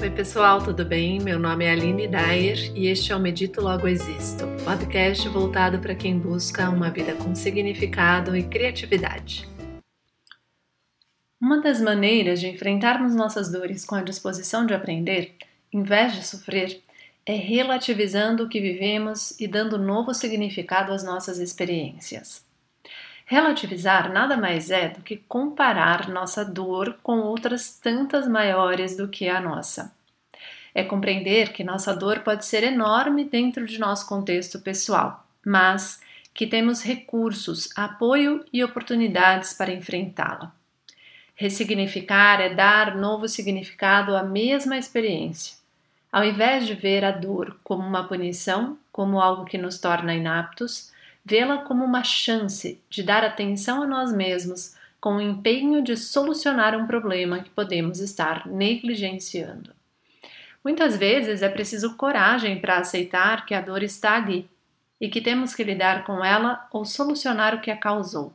Oi, pessoal, tudo bem? Meu nome é Aline Dyer e este é o Medito Logo Existo, podcast voltado para quem busca uma vida com significado e criatividade. Uma das maneiras de enfrentarmos nossas dores com a disposição de aprender, em vez de sofrer, é relativizando o que vivemos e dando novo significado às nossas experiências. Relativizar nada mais é do que comparar nossa dor com outras tantas maiores do que a nossa. É compreender que nossa dor pode ser enorme dentro de nosso contexto pessoal, mas que temos recursos, apoio e oportunidades para enfrentá-la. Ressignificar é dar novo significado à mesma experiência. Ao invés de ver a dor como uma punição, como algo que nos torna inaptos, vê-la como uma chance de dar atenção a nós mesmos com o empenho de solucionar um problema que podemos estar negligenciando. Muitas vezes é preciso coragem para aceitar que a dor está ali e que temos que lidar com ela ou solucionar o que a causou.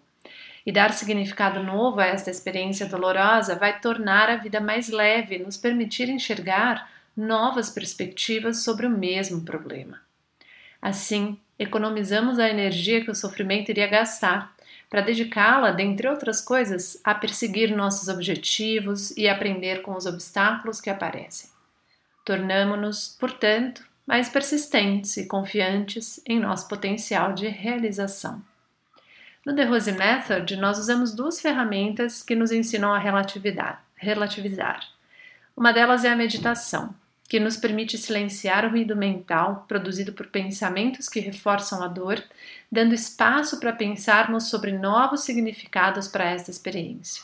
E dar significado novo a esta experiência dolorosa vai tornar a vida mais leve, nos permitir enxergar novas perspectivas sobre o mesmo problema. Assim, economizamos a energia que o sofrimento iria gastar para dedicá-la, dentre outras coisas, a perseguir nossos objetivos e aprender com os obstáculos que aparecem. Tornamo-nos, portanto, mais persistentes e confiantes em nosso potencial de realização. No The Rose Method, nós usamos duas ferramentas que nos ensinam a relativizar. Uma delas é a meditação, que nos permite silenciar o ruído mental produzido por pensamentos que reforçam a dor, dando espaço para pensarmos sobre novos significados para esta experiência.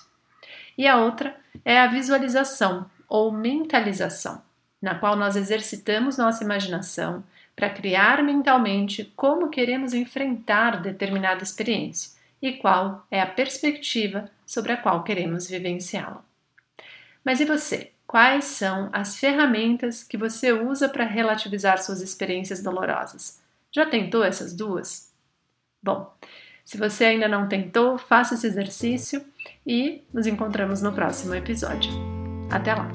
E a outra é a visualização ou mentalização, na qual nós exercitamos nossa imaginação para criar mentalmente como queremos enfrentar determinada experiência e qual é a perspectiva sobre a qual queremos vivenciá-la. Mas e você? Quais são as ferramentas que você usa para relativizar suas experiências dolorosas? Já tentou essas duas? Bom, se você ainda não tentou, faça esse exercício e nos encontramos no próximo episódio. Até lá!